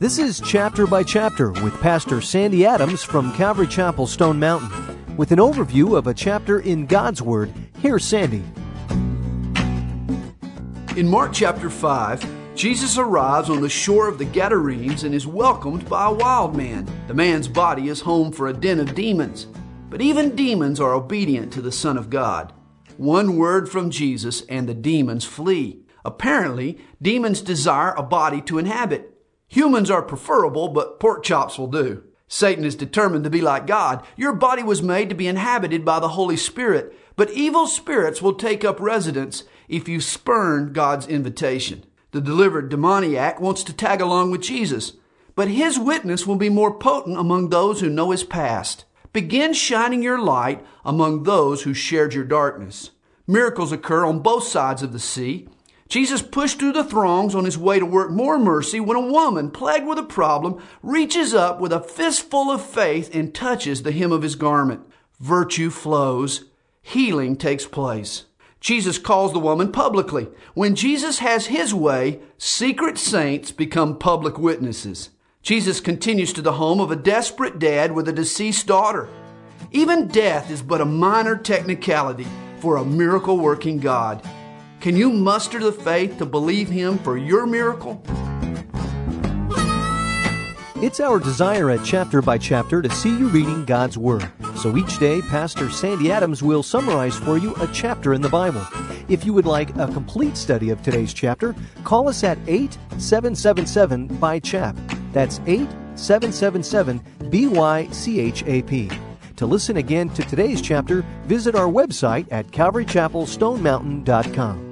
This is Chapter by Chapter with Pastor Sandy Adams from Calvary Chapel, Stone Mountain. With an overview of a chapter in God's Word, here's Sandy. In Mark chapter 5, Jesus arrives on the shore of the Gadarenes and is welcomed by a wild man. The man's body is home for a den of demons, but even demons are obedient to the Son of God. One word from Jesus and the demons flee. Apparently, demons desire a body to inhabit. Humans are preferable, but pork chops will do. Satan is determined to be like God. Your body was made to be inhabited by the Holy Spirit, but evil spirits will take up residence if you spurn God's invitation. The delivered demoniac wants to tag along with Jesus, but his witness will be more potent among those who know his past. Begin shining your light among those who shared your darkness. Miracles occur on both sides of the sea. Jesus pushed through the throngs on his way to work more mercy when a woman plagued with a problem reaches up with a fistful of faith and touches the hem of his garment. Virtue flows. Healing takes place. Jesus calls the woman publicly. When Jesus has his way, secret saints become public witnesses. Jesus continues to the home of a desperate dad with a deceased daughter. Even death is but a minor technicality for a miracle working God. Can you muster the faith to believe Him for your miracle? It's our desire at Chapter by Chapter to see you reading God's Word. So each day, Pastor Sandy Adams will summarize for you a chapter in the Bible. If you would like a complete study of today's chapter, call us at 8777 by chap. That's 8777 BYCHAP. To listen again to today's chapter, visit our website at calvarychapelstonemountain.com.